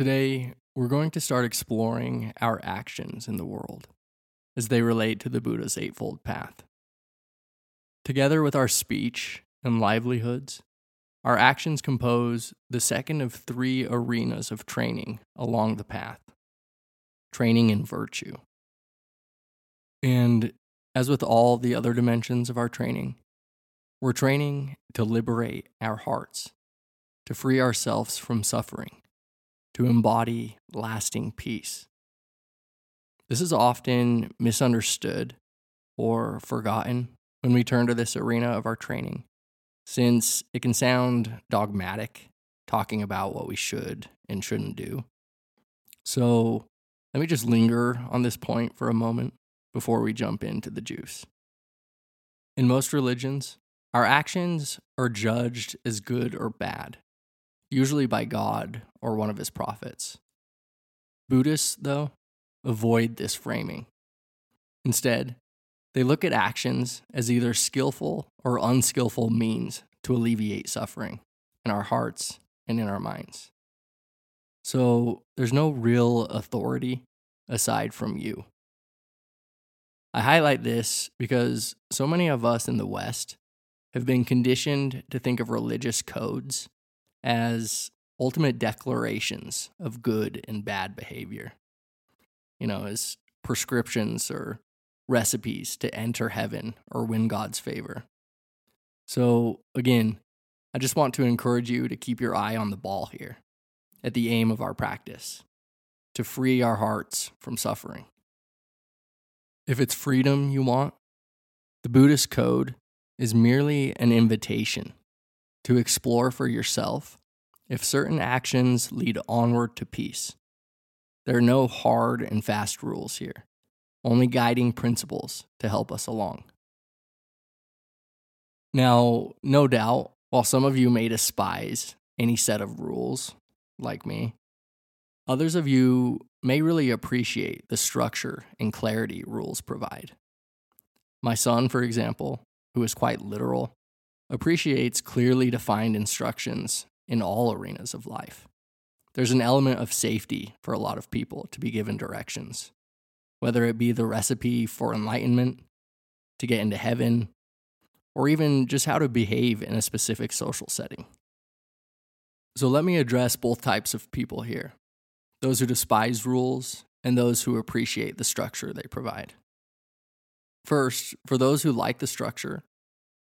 Today, we're going to start exploring our actions in the world as they relate to the Buddha's Eightfold Path. Together with our speech and livelihoods, our actions compose the second of three arenas of training along the path training in virtue. And as with all the other dimensions of our training, we're training to liberate our hearts, to free ourselves from suffering, to embody lasting peace. This is often misunderstood or forgotten when we turn to this arena of our training, since it can sound dogmatic, talking about what we should and shouldn't do. So let me just linger on this point for a moment before we jump into the juice. In most religions, our actions are judged as good or bad, usually by God or one of his prophets. Buddhists, though, avoid this framing. Instead, they look at actions as either skillful or unskillful means to alleviate suffering in our hearts and in our minds. So there's no real authority aside from you. I highlight this because so many of us in the West have been conditioned to think of religious codes as ultimate declarations of good and bad behavior, you know, as prescriptions or recipes to enter heaven or win God's favor. So, again, I just want to encourage you to keep your eye on the ball here at the aim of our practice to free our hearts from suffering. If it's freedom you want, the Buddhist code is merely an invitation to explore for yourself if certain actions lead onward to peace. There are no hard and fast rules here, only guiding principles to help us along. Now, no doubt, while some of you may despise any set of rules, like me, others of you may really appreciate the structure and clarity rules provide. My son, for example, who is quite literal, appreciates clearly defined instructions in all arenas of life. There's an element of safety for a lot of people to be given directions, whether it be the recipe for enlightenment, to get into heaven, or even just how to behave in a specific social setting. So let me address both types of people here those who despise rules and those who appreciate the structure they provide. First, for those who like the structure,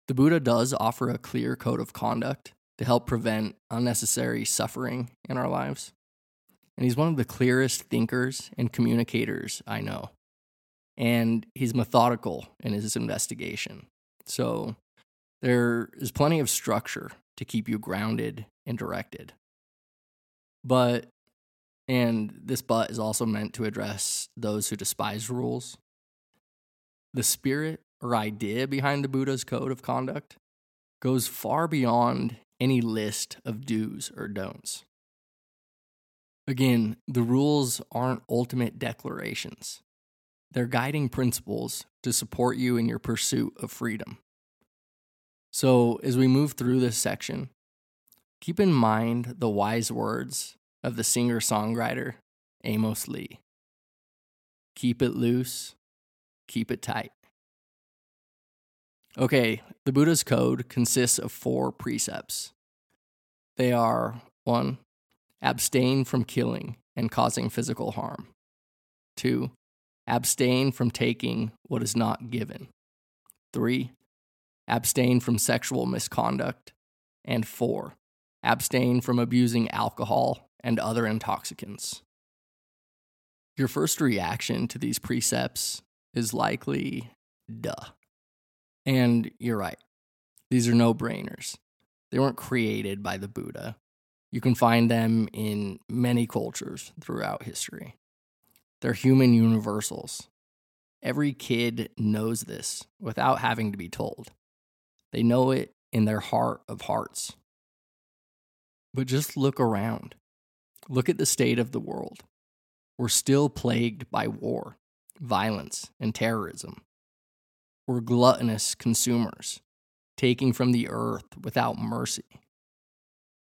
the Buddha does offer a clear code of conduct to help prevent unnecessary suffering in our lives. And he's one of the clearest thinkers and communicators I know. And he's methodical in his investigation. So there is plenty of structure to keep you grounded and directed. But, and this but is also meant to address those who despise rules. The spirit or idea behind the Buddha's code of conduct goes far beyond any list of do's or don'ts. Again, the rules aren't ultimate declarations. They're guiding principles to support you in your pursuit of freedom. So, as we move through this section, keep in mind the wise words of the singer songwriter Amos Lee Keep it loose, keep it tight. Okay, the Buddha's code consists of four precepts. They are one, abstain from killing and causing physical harm. Two, abstain from taking what is not given. Three, abstain from sexual misconduct. And four, abstain from abusing alcohol and other intoxicants. Your first reaction to these precepts is likely duh. And you're right, these are no brainers. They weren't created by the Buddha. You can find them in many cultures throughout history. They're human universals. Every kid knows this without having to be told. They know it in their heart of hearts. But just look around. Look at the state of the world. We're still plagued by war, violence, and terrorism. We're gluttonous consumers, taking from the earth without mercy.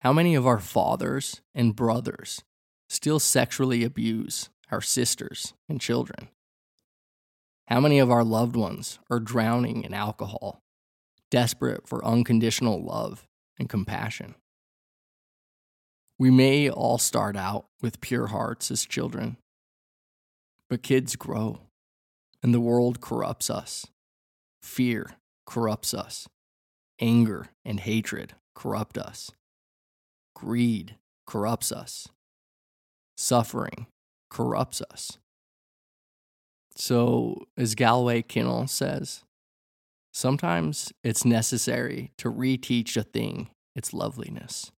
How many of our fathers and brothers still sexually abuse our sisters and children? How many of our loved ones are drowning in alcohol, desperate for unconditional love and compassion? We may all start out with pure hearts as children, but kids grow, and the world corrupts us. Fear corrupts us. Anger and hatred corrupt us. Greed corrupts us. Suffering corrupts us. So, as Galway Kinnell says, sometimes it's necessary to reteach a thing its loveliness.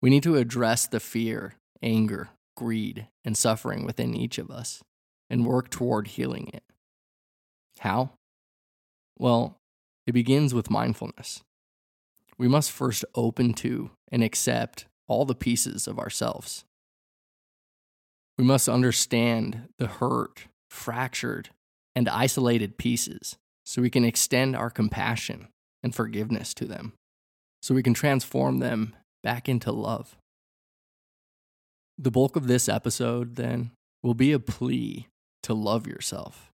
We need to address the fear, anger, greed, and suffering within each of us and work toward healing it. How? Well, it begins with mindfulness. We must first open to and accept all the pieces of ourselves. We must understand the hurt, fractured, and isolated pieces so we can extend our compassion and forgiveness to them, so we can transform them back into love. The bulk of this episode, then, will be a plea to love yourself.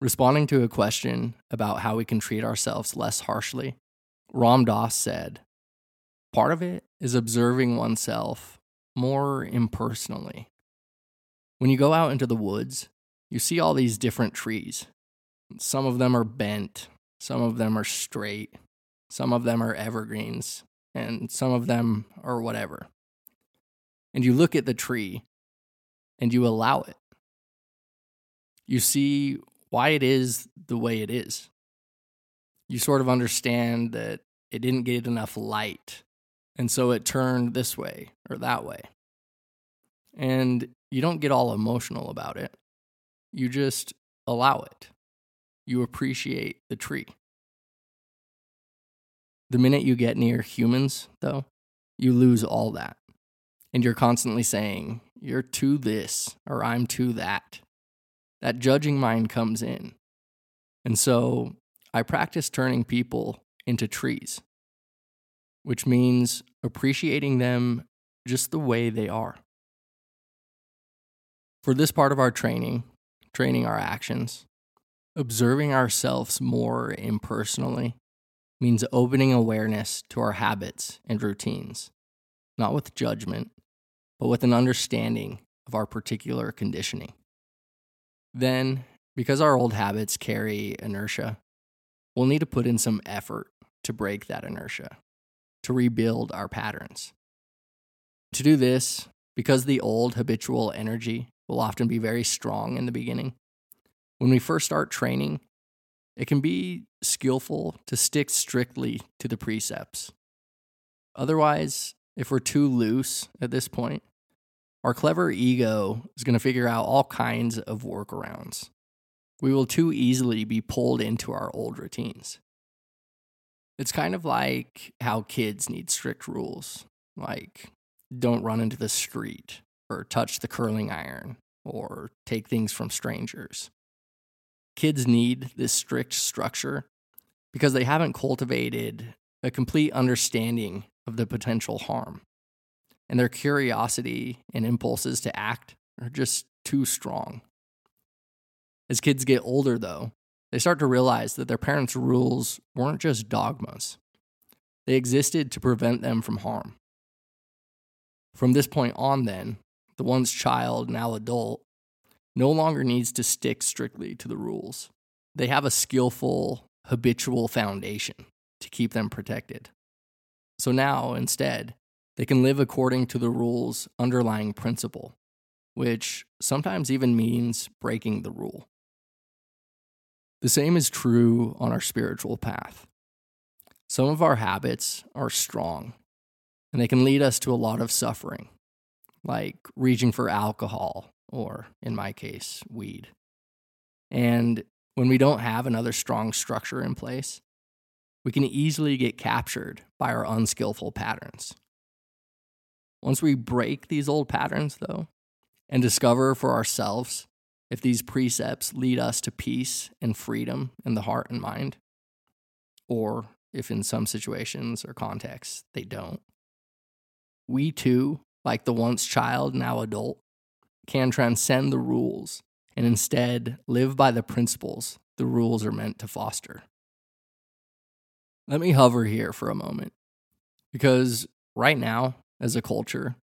Responding to a question about how we can treat ourselves less harshly, Ram Dass said, Part of it is observing oneself more impersonally. When you go out into the woods, you see all these different trees. Some of them are bent, some of them are straight, some of them are evergreens, and some of them are whatever. And you look at the tree and you allow it. You see why it is the way it is. You sort of understand that it didn't get enough light, and so it turned this way or that way. And you don't get all emotional about it, you just allow it. You appreciate the tree. The minute you get near humans, though, you lose all that. And you're constantly saying, you're too this or I'm too that that judging mind comes in. And so I practice turning people into trees, which means appreciating them just the way they are. For this part of our training, training our actions, observing ourselves more impersonally means opening awareness to our habits and routines, not with judgment, but with an understanding of our particular conditioning. Then, because our old habits carry inertia, we'll need to put in some effort to break that inertia, to rebuild our patterns. To do this, because the old habitual energy will often be very strong in the beginning, when we first start training, it can be skillful to stick strictly to the precepts. Otherwise, if we're too loose at this point, our clever ego is going to figure out all kinds of workarounds. We will too easily be pulled into our old routines. It's kind of like how kids need strict rules, like don't run into the street, or touch the curling iron, or take things from strangers. Kids need this strict structure because they haven't cultivated a complete understanding of the potential harm and their curiosity and impulses to act are just too strong. As kids get older, though, they start to realize that their parents' rules weren't just dogmas, they existed to prevent them from harm. From this point on, then, the once child, now adult, no longer needs to stick strictly to the rules. They have a skillful, habitual foundation to keep them protected. So now, instead, they can live according to the rule's underlying principle, which sometimes even means breaking the rule. The same is true on our spiritual path. Some of our habits are strong, and they can lead us to a lot of suffering, like reaching for alcohol, or in my case, weed. And when we don't have another strong structure in place, we can easily get captured by our unskillful patterns. Once we break these old patterns, though, and discover for ourselves if these precepts lead us to peace and freedom in the heart and mind, or if in some situations or contexts they don't, we too like the once child, now adult, can transcend the rules and instead live by the principles the rules are meant to foster. Let me hover here for a moment because right now, as a culture,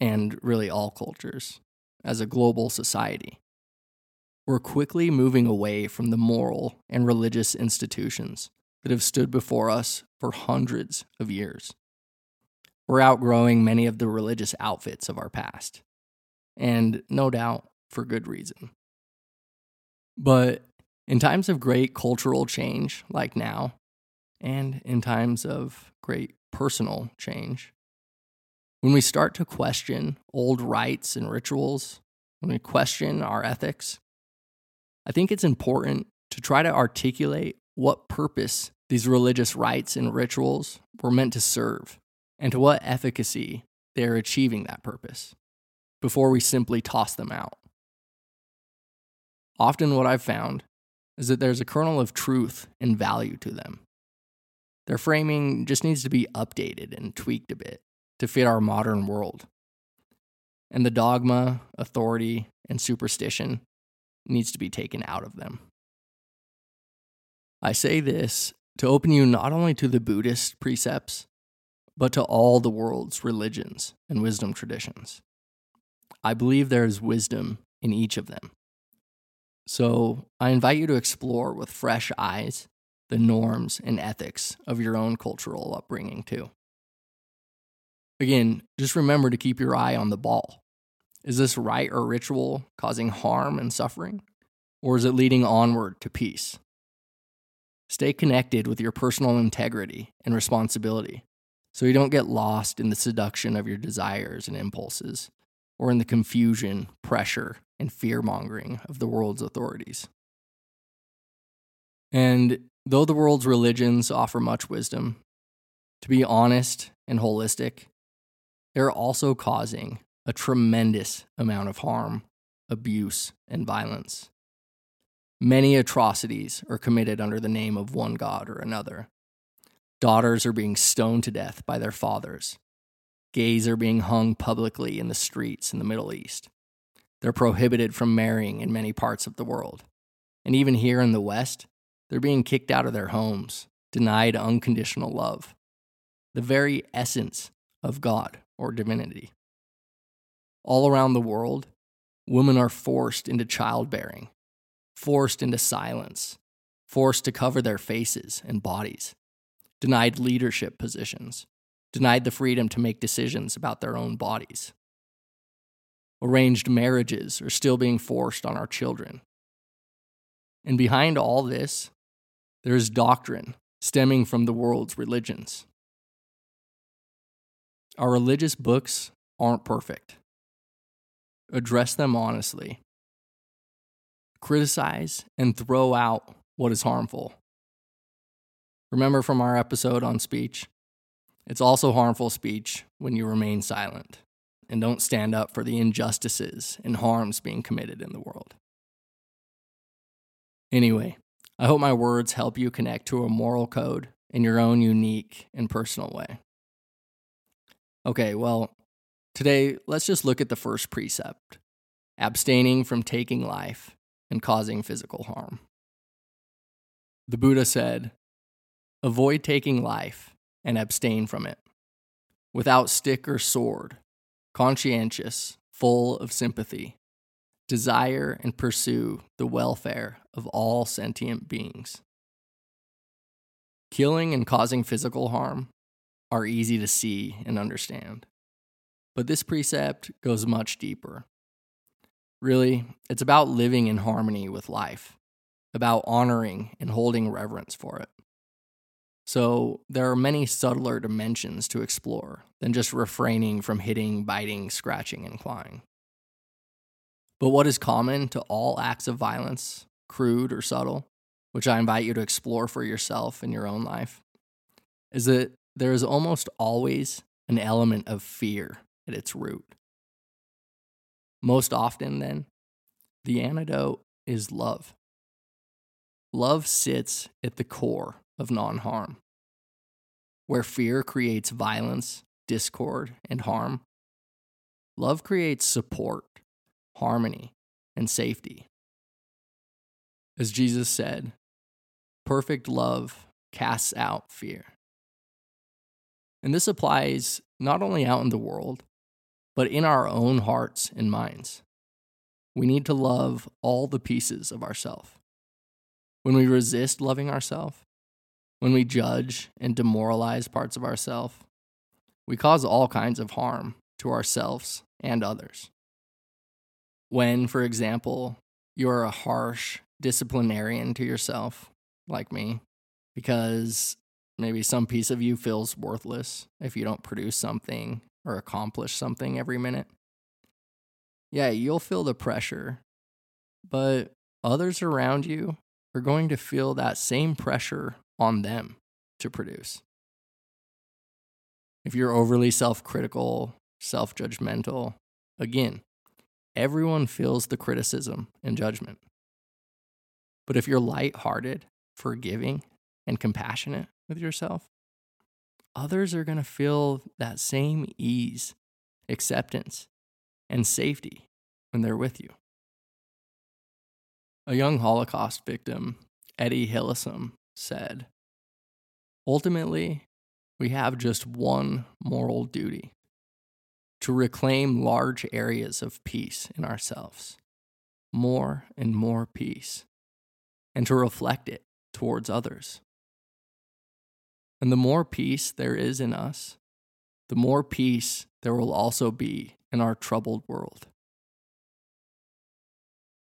and really all cultures, as a global society, we're quickly moving away from the moral and religious institutions that have stood before us for hundreds of years. We're outgrowing many of the religious outfits of our past, and no doubt for good reason. But in times of great cultural change, like now, and in times of great personal change, when we start to question old rites and rituals, when we question our ethics, I think it's important to try to articulate what purpose these religious rites and rituals were meant to serve and to what efficacy they are achieving that purpose before we simply toss them out. Often, what I've found is that there's a kernel of truth and value to them. Their framing just needs to be updated and tweaked a bit to fit our modern world. And the dogma, authority, and superstition needs to be taken out of them. I say this to open you not only to the Buddhist precepts, but to all the world's religions and wisdom traditions. I believe there is wisdom in each of them. So I invite you to explore with fresh eyes the norms and ethics of your own cultural upbringing, too. Again, just remember to keep your eye on the ball. Is this rite or ritual causing harm and suffering? Or is it leading onward to peace? Stay connected with your personal integrity and responsibility so you don't get lost in the seduction of your desires and impulses or in the confusion, pressure, and fear mongering of the world's authorities. And though the world's religions offer much wisdom, to be honest and holistic, they're also causing a tremendous amount of harm, abuse, and violence. Many atrocities are committed under the name of one god or another. Daughters are being stoned to death by their fathers, Gays are being hung publicly in the streets in the Middle East. They're prohibited from marrying in many parts of the world. And even here in the West, they're being kicked out of their homes, denied unconditional love, the very essence of God or divinity. All around the world, women are forced into childbearing, forced into silence, forced to cover their faces and bodies, denied leadership positions, denied the freedom to make decisions about their own bodies. Arranged marriages are still being forced on our children. And behind all this, there is doctrine stemming from the world's religions. Our religious books aren't perfect. Address them honestly. Criticize and throw out what is harmful. Remember from our episode on speech it's also harmful speech when you remain silent and don't stand up for the injustices and harms being committed in the world. Anyway, I hope my words help you connect to a moral code in your own unique and personal way. Okay, well, today let's just look at the first precept abstaining from taking life and causing physical harm. The Buddha said, Avoid taking life and abstain from it. Without stick or sword, conscientious, full of sympathy, desire and pursue the welfare of all sentient beings. Killing and causing physical harm are easy to see and understand, but this precept goes much deeper. Really, it's about living in harmony with life, about honoring and holding reverence for it. So there are many subtler dimensions to explore than just refraining from hitting, biting, scratching, and clawing. But what is common to all acts of violence, crude or subtle, which I invite you to explore for yourself in your own life, is that there is almost always an element of fear at its root. Most often, then, the antidote is love. Love sits at the core of non harm. Where fear creates violence, discord, and harm, love creates support, harmony, and safety. As Jesus said, perfect love casts out fear. And this applies not only out in the world, but in our own hearts and minds. We need to love all the pieces of ourself. When we resist loving ourselves, when we judge and demoralize parts of ourselves, we cause all kinds of harm to ourselves and others. When, for example, you're a harsh disciplinarian to yourself, like me, because maybe some piece of you feels worthless if you don't produce something or accomplish something every minute. Yeah, you'll feel the pressure, but others around you are going to feel that same pressure on them to produce. If you're overly self critical, self judgmental, again, everyone feels the criticism and judgment. But if you're light-hearted, forgiving, and compassionate with yourself, others are going to feel that same ease, acceptance, and safety when they're with you. A young Holocaust victim, Etty Hillesum, said, Ultimately, we have just one moral duty to reclaim large areas of peace in ourselves, more and more peace, and to reflect it towards others. And the more peace there is in us, the more peace there will also be in our troubled world.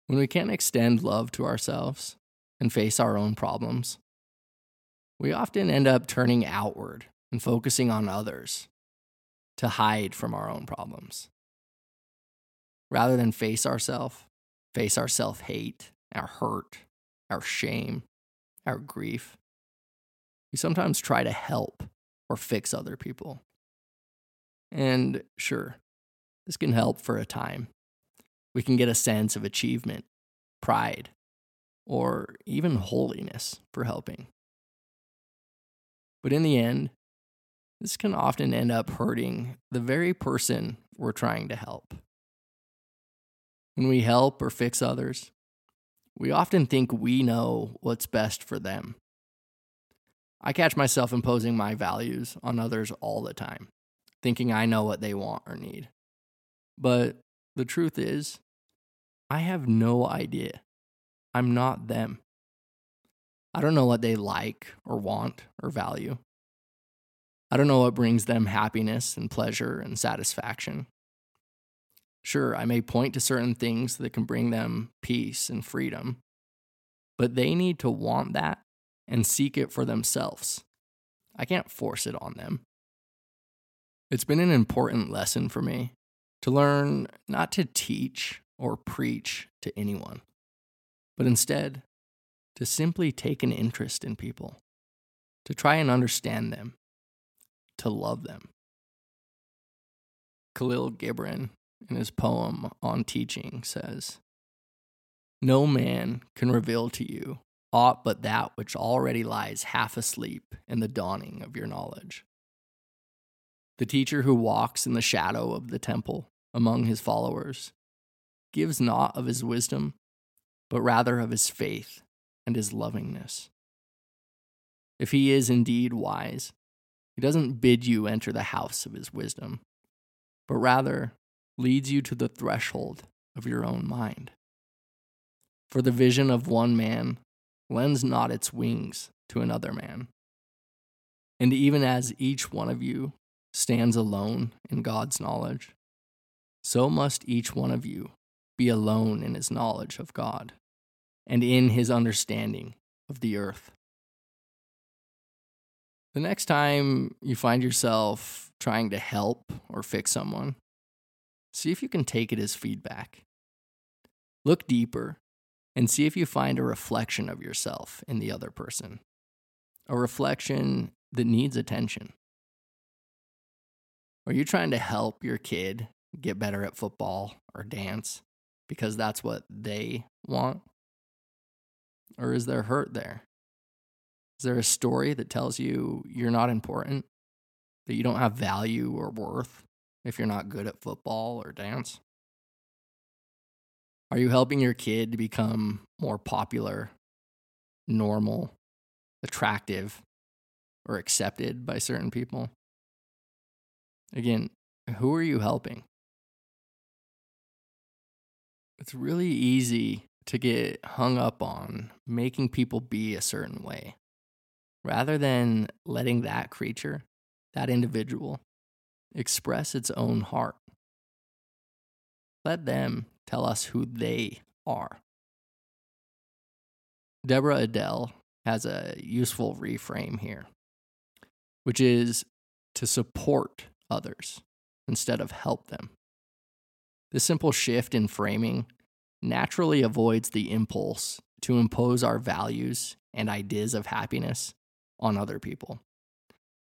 When we can't extend love to ourselves and face our own problems, we often end up turning outward and focusing on others to hide from our own problems. Rather than face ourselves, face our self hate, our hurt, our shame, our grief, we sometimes try to help or fix other people. And sure, this can help for a time we can get a sense of achievement, pride, or even holiness for helping. But in the end, this can often end up hurting the very person we're trying to help. When we help or fix others, we often think we know what's best for them. I catch myself imposing my values on others all the time, thinking I know what they want or need. But the truth is, I have no idea. I'm not them. I don't know what they like or want or value. I don't know what brings them happiness and pleasure and satisfaction. Sure, I may point to certain things that can bring them peace and freedom, but they need to want that and seek it for themselves. I can't force it on them. It's been an important lesson for me to learn not to teach or preach to anyone, but instead to simply take an interest in people, to try and understand them, to love them. Khalil Gibran, in his poem on teaching, says, No man can reveal to you aught but that which already lies half asleep in the dawning of your knowledge. The teacher who walks in the shadow of the temple among his followers gives not of his wisdom, but rather of his faith and his lovingness. If he is indeed wise, he doesn't bid you enter the house of his wisdom, but rather leads you to the threshold of your own mind. For the vision of one man lends not its wings to another man. And even as each one of you stands alone in God's knowledge, so must each one of you be alone in his knowledge of God and in his understanding of the earth. The next time you find yourself trying to help or fix someone, see if you can take it as feedback. Look deeper and see if you find a reflection of yourself in the other person, a reflection that needs attention. Are you trying to help your kid get better at football or dance because that's what they want? Or is there hurt there? Is there a story that tells you you're not important, that you don't have value or worth, if you're not good at football or dance? Are you helping your kid to become more popular, normal, attractive, or accepted by certain people? Again, who are you helping? It's really easy to get hung up on making people be a certain way rather than letting that creature, that individual, express its own heart. Let them tell us who they are. Deborah Adele has a useful reframe here, which is to support others instead of help them. This simple shift in framing naturally avoids the impulse to impose our values and ideas of happiness on other people,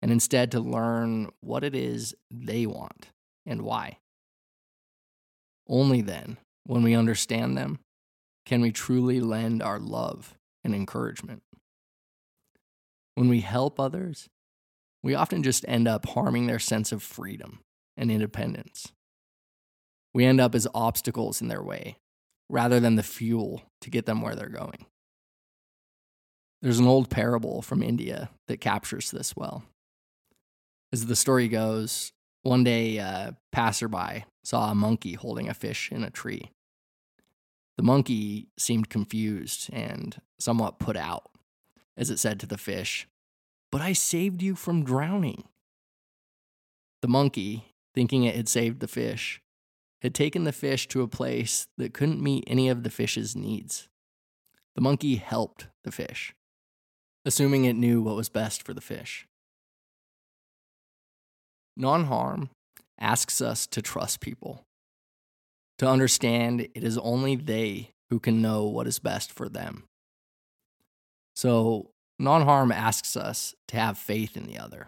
and instead to learn what it is they want and why. Only then, when we understand them, can we truly lend our love and encouragement. When we help others, we often just end up harming their sense of freedom and independence. We end up as obstacles in their way rather than the fuel to get them where they're going. There's an old parable from India that captures this well. As the story goes, one day a passerby saw a monkey holding a fish in a tree. The monkey seemed confused and somewhat put out as it said to the fish, But I saved you from drowning. The monkey, thinking it had saved the fish, had taken the fish to a place that couldn't meet any of the fish's needs. The monkey helped the fish, assuming it knew what was best for the fish. Non harm asks us to trust people, to understand it is only they who can know what is best for them. So, non harm asks us to have faith in the other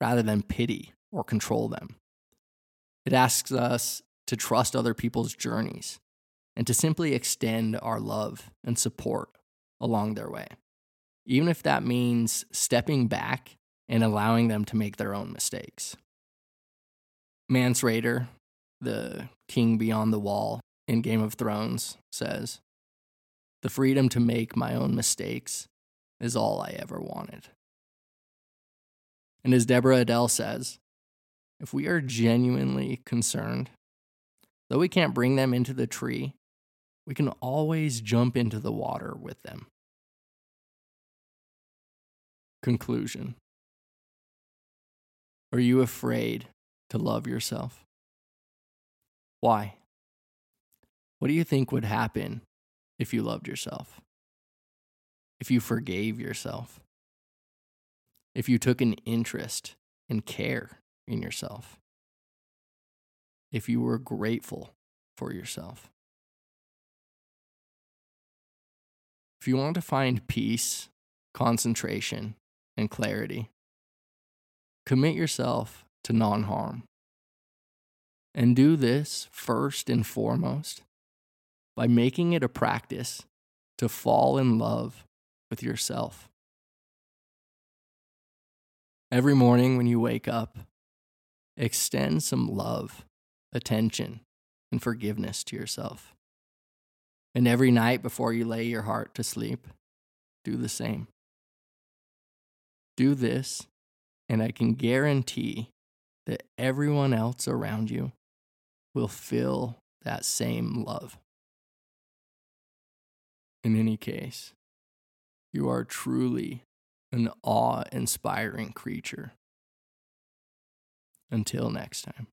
rather than pity or control them. It asks us to trust other people's journeys, and to simply extend our love and support along their way, even if that means stepping back and allowing them to make their own mistakes. Mance Rayder, the king beyond the wall in Game of Thrones, says, The freedom to make my own mistakes is all I ever wanted. And as Deborah Adele says, if we are genuinely concerned Though we can't bring them into the tree, we can always jump into the water with them. Conclusion Are you afraid to love yourself? Why? What do you think would happen if you loved yourself? If you forgave yourself? If you took an interest and care in yourself? if you were grateful for yourself. If you want to find peace, concentration, and clarity, commit yourself to non harm. And do this first and foremost by making it a practice to fall in love with yourself. Every morning when you wake up, extend some love attention, and forgiveness to yourself. And every night before you lay your heart to sleep, do the same. Do this, and I can guarantee that everyone else around you will feel that same love. In any case, you are truly an awe inspiring creature. Until next time.